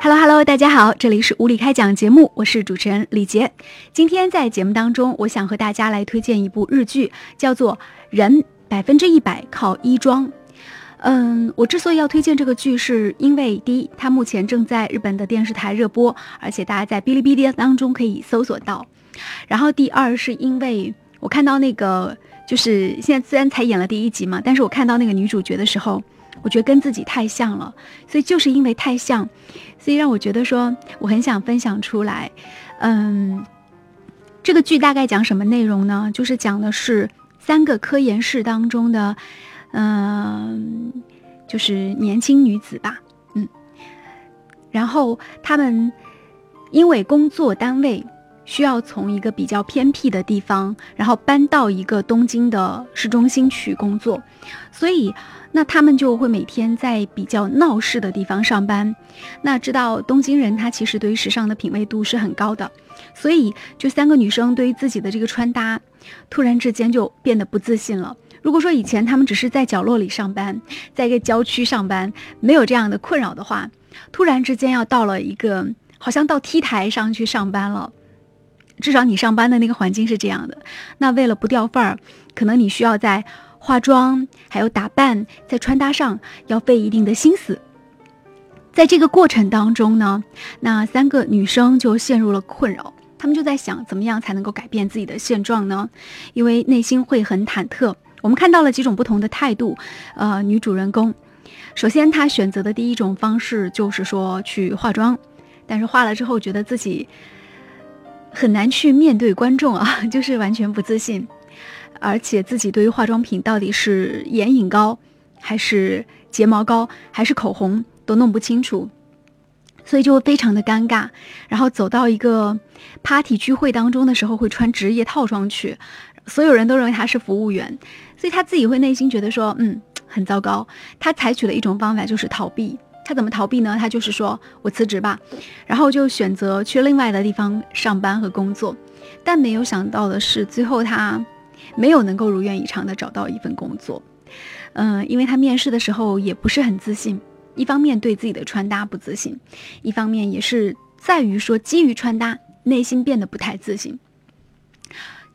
Hello Hello，大家好，这里是无理开讲节目，我是主持人李杰。今天在节目当中，我想和大家来推荐一部日剧，叫做《人百分之一百靠衣装》。嗯，我之所以要推荐这个剧，是因为第一，它目前正在日本的电视台热播，而且大家在哔哩哔哩当中可以搜索到。然后第二，是因为我看到那个，就是现在虽然才演了第一集嘛，但是我看到那个女主角的时候。我觉得跟自己太像了，所以就是因为太像，所以让我觉得说我很想分享出来。嗯，这个剧大概讲什么内容呢？就是讲的是三个科研室当中的，嗯，就是年轻女子吧，嗯，然后他们因为工作单位需要从一个比较偏僻的地方，然后搬到一个东京的市中心去工作，所以。那他们就会每天在比较闹市的地方上班。那知道东京人他其实对于时尚的品味度是很高的，所以就三个女生对于自己的这个穿搭，突然之间就变得不自信了。如果说以前他们只是在角落里上班，在一个郊区上班，没有这样的困扰的话，突然之间要到了一个好像到 T 台上去上班了，至少你上班的那个环境是这样的。那为了不掉范儿，可能你需要在。化妆还有打扮，在穿搭上要费一定的心思。在这个过程当中呢，那三个女生就陷入了困扰，她们就在想，怎么样才能够改变自己的现状呢？因为内心会很忐忑。我们看到了几种不同的态度。呃，女主人公，首先她选择的第一种方式就是说去化妆，但是化了之后觉得自己很难去面对观众啊，就是完全不自信。而且自己对于化妆品到底是眼影膏，还是睫毛膏，还是口红都弄不清楚，所以就会非常的尴尬。然后走到一个 party 聚会当中的时候，会穿职业套装去，所有人都认为他是服务员，所以他自己会内心觉得说，嗯，很糟糕。他采取了一种方法，就是逃避。他怎么逃避呢？他就是说我辞职吧，然后就选择去另外的地方上班和工作。但没有想到的是，最后他。没有能够如愿以偿的找到一份工作，嗯，因为他面试的时候也不是很自信，一方面对自己的穿搭不自信，一方面也是在于说基于穿搭内心变得不太自信。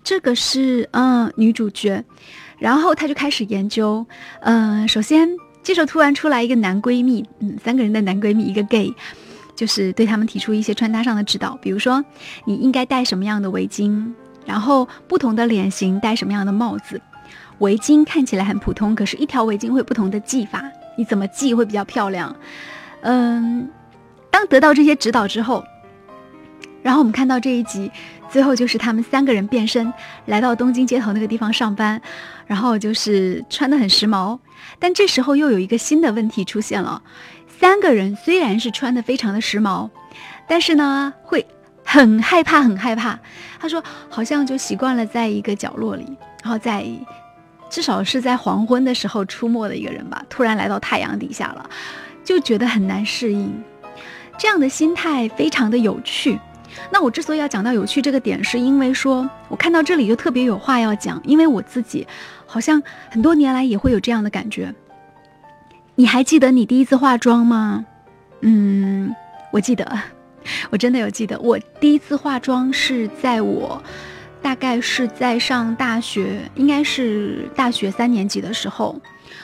这个是嗯女主角，然后她就开始研究，嗯，首先这时候突然出来一个男闺蜜，嗯，三个人的男闺蜜一个 gay，就是对他们提出一些穿搭上的指导，比如说你应该戴什么样的围巾。然后不同的脸型戴什么样的帽子，围巾看起来很普通，可是一条围巾会不同的系法，你怎么系会比较漂亮？嗯，当得到这些指导之后，然后我们看到这一集，最后就是他们三个人变身来到东京街头那个地方上班，然后就是穿的很时髦，但这时候又有一个新的问题出现了，三个人虽然是穿的非常的时髦，但是呢会。很害怕，很害怕。他说，好像就习惯了在一个角落里，然后在至少是在黄昏的时候出没的一个人吧。突然来到太阳底下了，就觉得很难适应。这样的心态非常的有趣。那我之所以要讲到有趣这个点，是因为说我看到这里就特别有话要讲，因为我自己好像很多年来也会有这样的感觉。你还记得你第一次化妆吗？嗯，我记得。我真的有记得，我第一次化妆是在我大概是在上大学，应该是大学三年级的时候。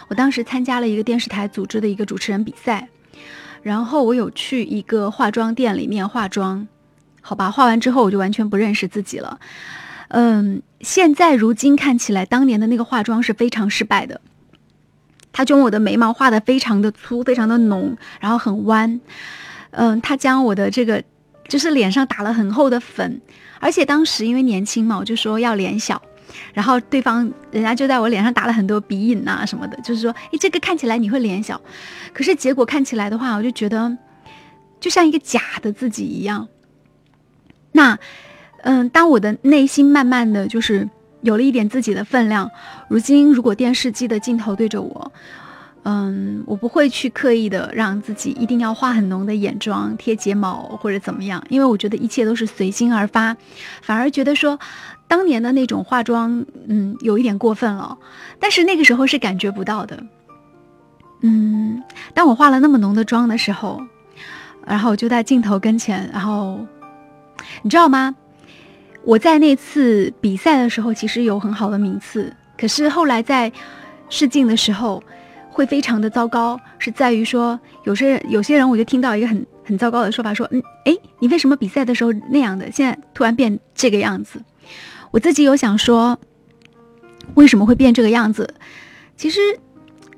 我当时参加了一个电视台组织的一个主持人比赛，然后我有去一个化妆店里面化妆。好吧，化完之后我就完全不认识自己了。嗯，现在如今看起来，当年的那个化妆是非常失败的。他将我的眉毛画的非常的粗，非常的浓，然后很弯。嗯，他将我的这个，就是脸上打了很厚的粉，而且当时因为年轻嘛，我就说要脸小，然后对方人家就在我脸上打了很多鼻影啊什么的，就是说，诶，这个看起来你会脸小，可是结果看起来的话，我就觉得就像一个假的自己一样。那，嗯，当我的内心慢慢的就是有了一点自己的分量，如今如果电视机的镜头对着我。嗯，我不会去刻意的让自己一定要画很浓的眼妆、贴睫毛或者怎么样，因为我觉得一切都是随心而发，反而觉得说，当年的那种化妆，嗯，有一点过分了。但是那个时候是感觉不到的。嗯，当我化了那么浓的妆的时候，然后我就在镜头跟前，然后你知道吗？我在那次比赛的时候，其实有很好的名次，可是后来在试镜的时候会非常的糟糕，是在于说有些有些人我就听到一个很很糟糕的说法，说嗯哎，你为什么比赛的时候那样的，现在突然变这个样子？我自己有想说，为什么会变这个样子？其实。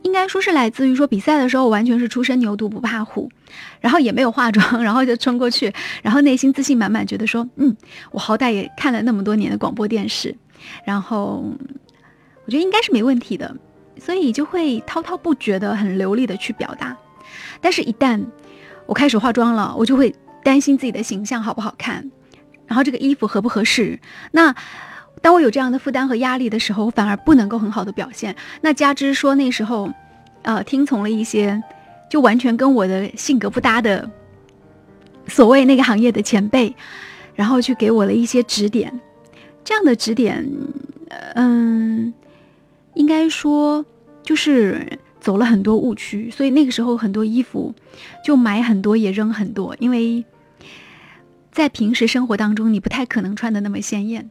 应该说是来自于说比赛的时候完全是初生牛犊不怕虎，然后也没有化妆，然后就冲过去，然后内心自信满满，觉得说，嗯，我好歹也看了那么多年的广播电视，然后我觉得应该是没问题的，所以就会滔滔不绝的很流利的去表达。但是，一旦我开始化妆了，我就会担心自己的形象好不好看，然后这个衣服合不合适。那当我有这样的负担和压力的时候，我反而不能够很好的表现。那加之说那时候，呃，听从了一些就完全跟我的性格不搭的所谓那个行业的前辈，然后去给我了一些指点。这样的指点，嗯，应该说就是走了很多误区。所以那个时候很多衣服就买很多也扔很多，因为在平时生活当中你不太可能穿的那么鲜艳。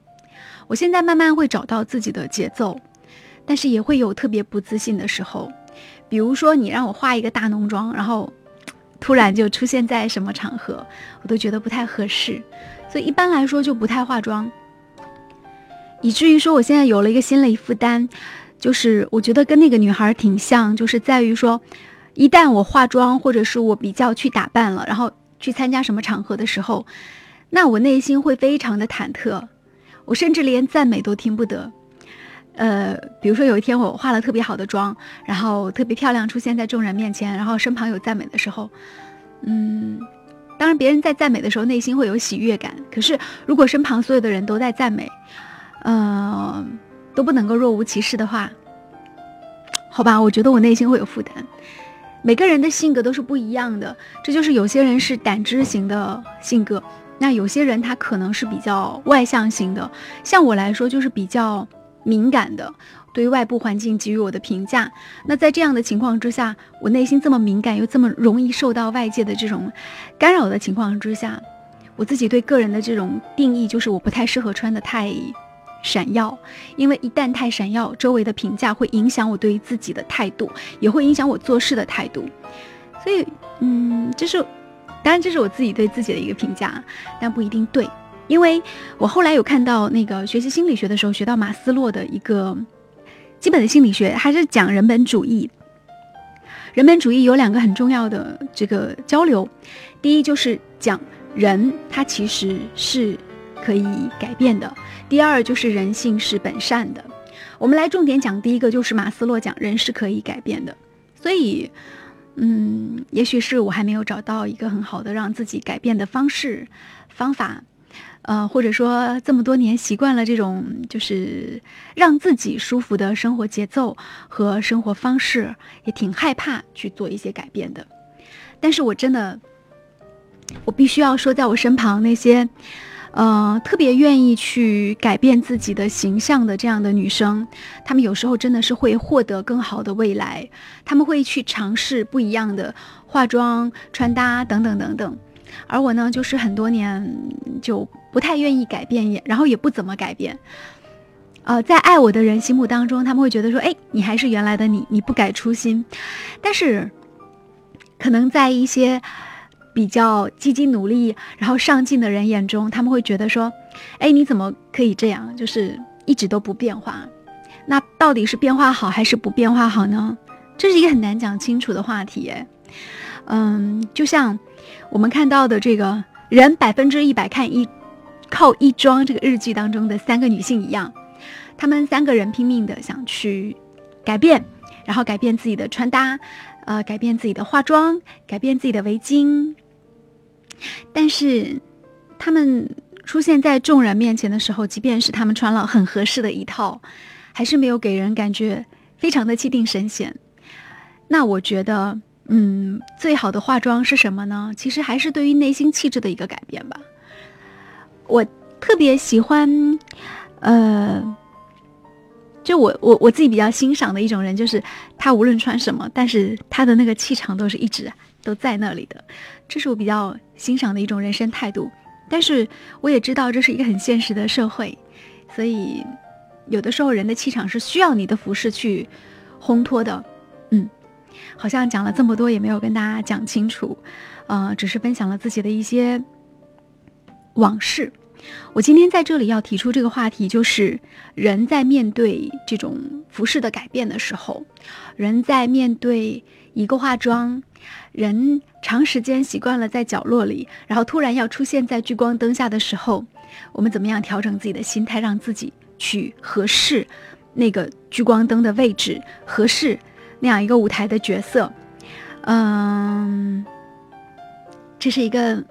我现在慢慢会找到自己的节奏，但是也会有特别不自信的时候，比如说你让我化一个大浓妆，然后突然就出现在什么场合，我都觉得不太合适，所以一般来说就不太化妆。以至于说我现在有了一个心理负担，就是我觉得跟那个女孩挺像，就是在于说，一旦我化妆或者是我比较去打扮了，然后去参加什么场合的时候，那我内心会非常的忐忑。我甚至连赞美都听不得，呃，比如说有一天我化了特别好的妆，然后特别漂亮出现在众人面前，然后身旁有赞美的时候，嗯，当然别人在赞美的时候内心会有喜悦感，可是如果身旁所有的人都在赞美，呃，都不能够若无其事的话，好吧，我觉得我内心会有负担。每个人的性格都是不一样的，这就是有些人是胆汁型的性格。那有些人他可能是比较外向型的，像我来说就是比较敏感的，对于外部环境给予我的评价。那在这样的情况之下，我内心这么敏感又这么容易受到外界的这种干扰的情况之下，我自己对个人的这种定义就是我不太适合穿的太闪耀，因为一旦太闪耀，周围的评价会影响我对于自己的态度，也会影响我做事的态度。所以，嗯，这是。当然，这是我自己对自己的一个评价，但不一定对，因为我后来有看到那个学习心理学的时候，学到马斯洛的一个基本的心理学，还是讲人本主义。人本主义有两个很重要的这个交流，第一就是讲人他其实是可以改变的，第二就是人性是本善的。我们来重点讲第一个，就是马斯洛讲人是可以改变的，所以。嗯，也许是我还没有找到一个很好的让自己改变的方式、方法，呃，或者说这么多年习惯了这种就是让自己舒服的生活节奏和生活方式，也挺害怕去做一些改变的。但是我真的，我必须要说，在我身旁那些。呃，特别愿意去改变自己的形象的这样的女生，她们有时候真的是会获得更好的未来。她们会去尝试不一样的化妆、穿搭等等等等。而我呢，就是很多年就不太愿意改变，也然后也不怎么改变。呃，在爱我的人心目当中，他们会觉得说：“哎，你还是原来的你，你不改初心。”但是，可能在一些。比较积极努力，然后上进的人眼中，他们会觉得说：“哎，你怎么可以这样？就是一直都不变化。那到底是变化好还是不变化好呢？这是一个很难讲清楚的话题。哎，嗯，就像我们看到的这个人百分之一百看一靠一桩这个日剧当中的三个女性一样，她们三个人拼命的想去改变，然后改变自己的穿搭。”呃，改变自己的化妆，改变自己的围巾。但是，他们出现在众人面前的时候，即便是他们穿了很合适的一套，还是没有给人感觉非常的气定神闲。那我觉得，嗯，最好的化妆是什么呢？其实还是对于内心气质的一个改变吧。我特别喜欢，呃。就我我我自己比较欣赏的一种人，就是他无论穿什么，但是他的那个气场都是一直都在那里的，这是我比较欣赏的一种人生态度。但是我也知道这是一个很现实的社会，所以有的时候人的气场是需要你的服饰去烘托的。嗯，好像讲了这么多也没有跟大家讲清楚，呃，只是分享了自己的一些往事。我今天在这里要提出这个话题，就是人在面对这种服饰的改变的时候，人在面对一个化妆，人长时间习惯了在角落里，然后突然要出现在聚光灯下的时候，我们怎么样调整自己的心态，让自己去合适那个聚光灯的位置，合适那样一个舞台的角色？嗯，这是一个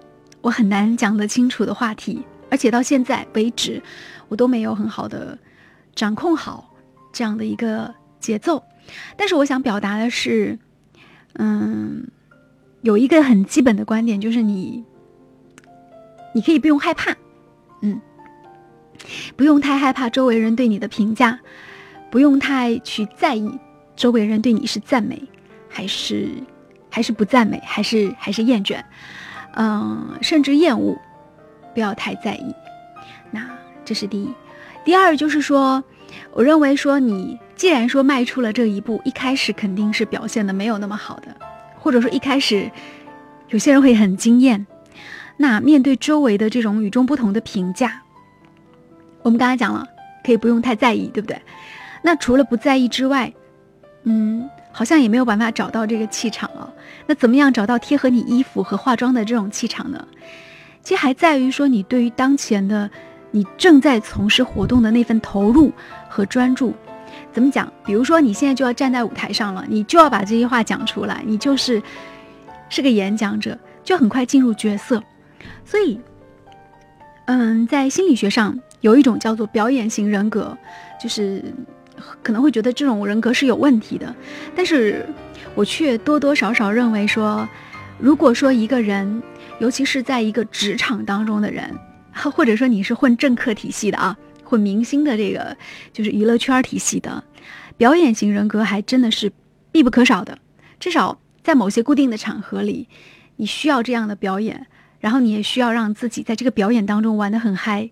我很难讲得清楚的话题。而且到现在为止，我都没有很好的掌控好这样的一个节奏。但是我想表达的是，嗯，有一个很基本的观点，就是你，你可以不用害怕，嗯，不用太害怕周围人对你的评价，不用太去在意周围人对你是赞美还是还是不赞美，还是还是厌倦，嗯，甚至厌恶。不要太在意，那这是第一。第二就是说，我认为说你既然说迈出了这一步，一开始肯定是表现的没有那么好的，或者说一开始有些人会很惊艳。那面对周围的这种与众不同的评价，我们刚才讲了，可以不用太在意，对不对？那除了不在意之外，嗯，好像也没有办法找到这个气场了。那怎么样找到贴合你衣服和化妆的这种气场呢？其实还在于说，你对于当前的你正在从事活动的那份投入和专注，怎么讲？比如说你现在就要站在舞台上了，你就要把这些话讲出来，你就是是个演讲者，就很快进入角色。所以，嗯，在心理学上有一种叫做表演型人格，就是可能会觉得这种人格是有问题的，但是我却多多少少认为说，如果说一个人。尤其是在一个职场当中的人，或者说你是混政客体系的啊，混明星的这个就是娱乐圈体系的，表演型人格还真的是必不可少的。至少在某些固定的场合里，你需要这样的表演，然后你也需要让自己在这个表演当中玩得很嗨。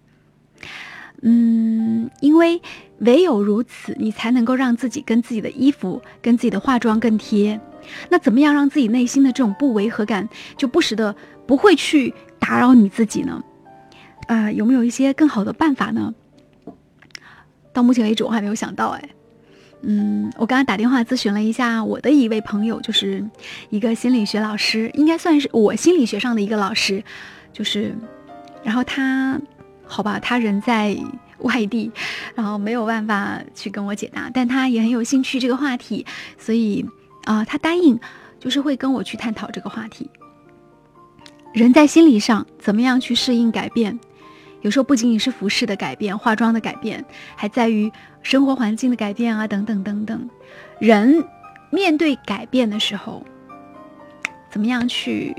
嗯，因为唯有如此，你才能够让自己跟自己的衣服、跟自己的化妆更贴。那怎么样让自己内心的这种不违和感就不时的？不会去打扰你自己呢，啊，有没有一些更好的办法呢？到目前为止我还没有想到，哎，嗯，我刚刚打电话咨询了一下我的一位朋友，就是一个心理学老师，应该算是我心理学上的一个老师，就是，然后他，好吧，他人在外地，然后没有办法去跟我解答，但他也很有兴趣这个话题，所以啊，他答应就是会跟我去探讨这个话题。人在心理上怎么样去适应改变？有时候不仅仅是服饰的改变、化妆的改变，还在于生活环境的改变啊，等等等等。人面对改变的时候，怎么样去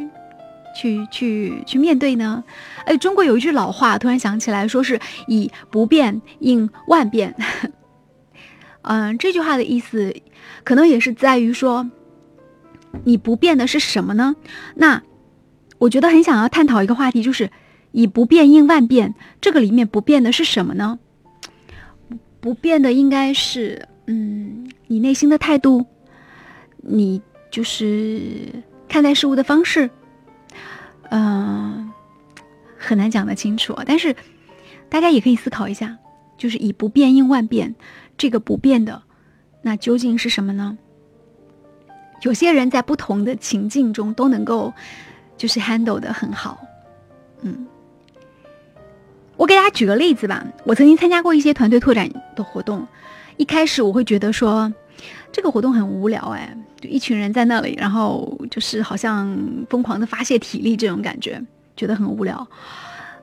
去去去面对呢？哎，中国有一句老话，突然想起来，说是以不变应万变。嗯，这句话的意思，可能也是在于说，你不变的是什么呢？那。我觉得很想要探讨一个话题，就是以不变应万变。这个里面不变的是什么呢？不变的应该是，嗯，你内心的态度，你就是看待事物的方式，嗯，很难讲得清楚。但是大家也可以思考一下，就是以不变应万变，这个不变的，那究竟是什么呢？有些人在不同的情境中都能够。就是 handle 的很好，嗯，我给大家举个例子吧。我曾经参加过一些团队拓展的活动，一开始我会觉得说这个活动很无聊，哎，就一群人在那里，然后就是好像疯狂的发泄体力这种感觉，觉得很无聊，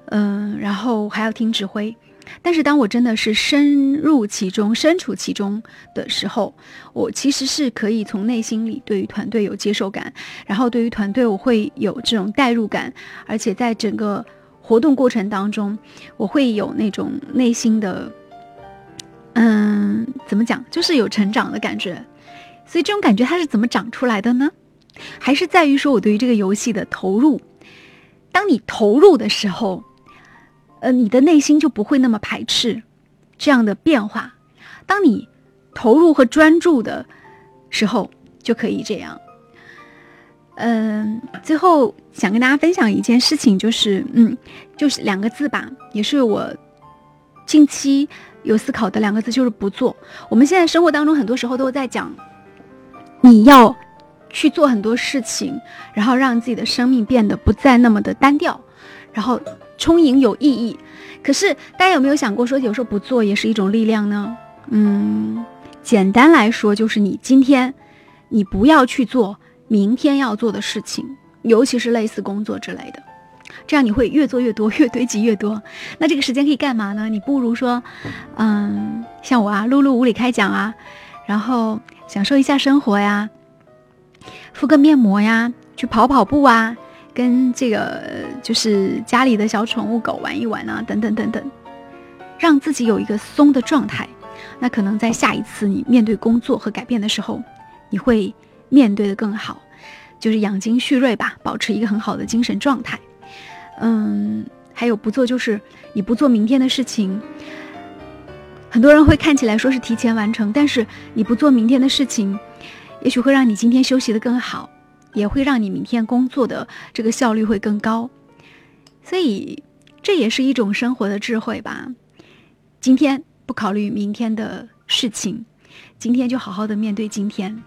嗯，然后还要听指挥。但是当我真的是深入其中、身处其中的时候，我其实是可以从内心里对于团队有接受感，然后对于团队我会有这种代入感，而且在整个活动过程当中，我会有那种内心的，嗯，怎么讲，就是有成长的感觉。所以这种感觉它是怎么长出来的呢？还是在于说我对于这个游戏的投入。当你投入的时候，呃，你的内心就不会那么排斥这样的变化。当你投入和专注的时候，就可以这样。嗯，最后想跟大家分享一件事情，就是嗯，就是两个字吧，也是我近期有思考的两个字，就是不做。我们现在生活当中很多时候都在讲，你要去做很多事情，然后让自己的生命变得不再那么的单调，然后充盈有意义。可是大家有没有想过，说有时候不做也是一种力量呢？嗯，简单来说就是你今天你不要去做。明天要做的事情，尤其是类似工作之类的，这样你会越做越多，越堆积越多。那这个时间可以干嘛呢？你不如说，嗯，像我啊，录录无理开讲啊，然后享受一下生活呀，敷个面膜呀，去跑跑步啊，跟这个就是家里的小宠物狗玩一玩啊，等等等等，让自己有一个松的状态。那可能在下一次你面对工作和改变的时候，你会。面对的更好，就是养精蓄锐吧，保持一个很好的精神状态。嗯，还有不做就是你不做明天的事情，很多人会看起来说是提前完成，但是你不做明天的事情，也许会让你今天休息的更好，也会让你明天工作的这个效率会更高。所以这也是一种生活的智慧吧。今天不考虑明天的事情，今天就好好的面对今天。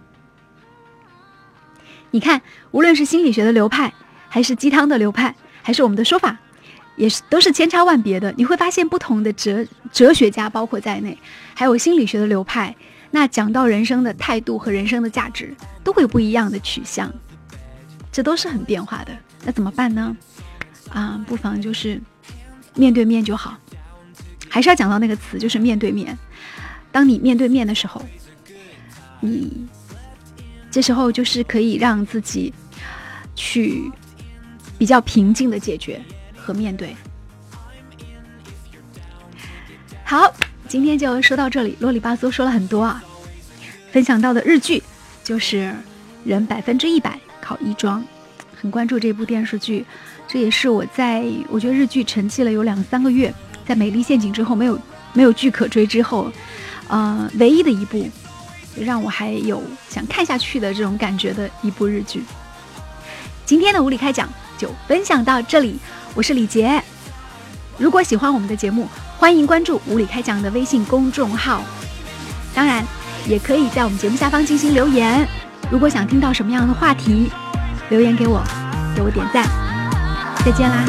你看，无论是心理学的流派，还是鸡汤的流派，还是我们的说法，也是都是千差万别的。你会发现，不同的哲哲学家，包括在内，还有心理学的流派，那讲到人生的态度和人生的价值，都会有不一样的取向。这都是很变化的。那怎么办呢？啊，不妨就是面对面就好。还是要讲到那个词，就是面对面。当你面对面的时候，你。这时候就是可以让自己去比较平静的解决和面对。好，今天就说到这里，啰里吧嗦说了很多啊。分享到的日剧就是《人百分之一百好衣装》，很关注这部电视剧，这也是我在我觉得日剧沉寂了有两三个月，在《美丽陷阱》之后没有没有剧可追之后，呃，唯一的一部。让我还有想看下去的这种感觉的一部日剧。今天的无理开讲就分享到这里，我是李杰。如果喜欢我们的节目，欢迎关注无理开讲的微信公众号。当然，也可以在我们节目下方进行留言。如果想听到什么样的话题，留言给我，给我点赞。再见啦！